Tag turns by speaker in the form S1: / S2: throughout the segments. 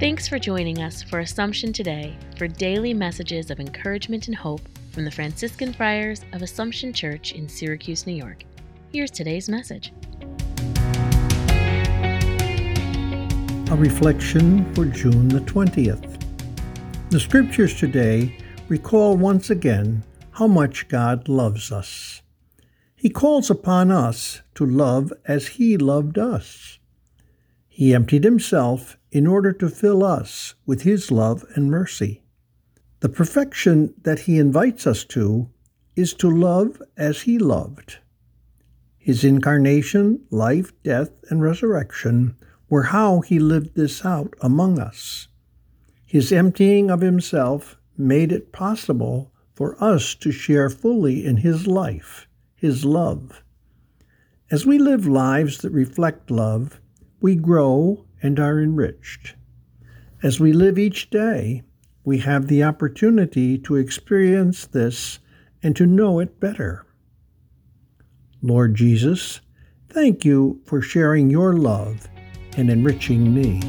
S1: for joining us for Assumption Today for daily messages of encouragement and hope from the Franciscan Friars of Assumption Church in Syracuse, New York. Here's today's message.
S2: A reflection for June the 20th. The scriptures today recall once again how much God loves us. He calls upon us to love as He loved us. He emptied Himself in order to fill us with His love and mercy. The perfection that He invites us to is to love as He loved. His incarnation, life, death, and resurrection were how He lived this out among us. His emptying of Himself made it possible for us to share fully in His life, His love. As we live lives that reflect love, we grow and are enriched. As we live each day, we have the opportunity to experience this and to know it better. Lord Jesus, thank you for sharing your love and enriching me.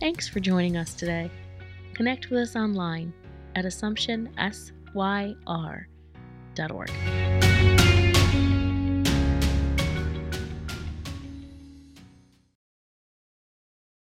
S1: Thanks for joining us today. Connect with us online at AssumptionSYR.org.